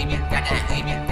Baby, gotta, baby.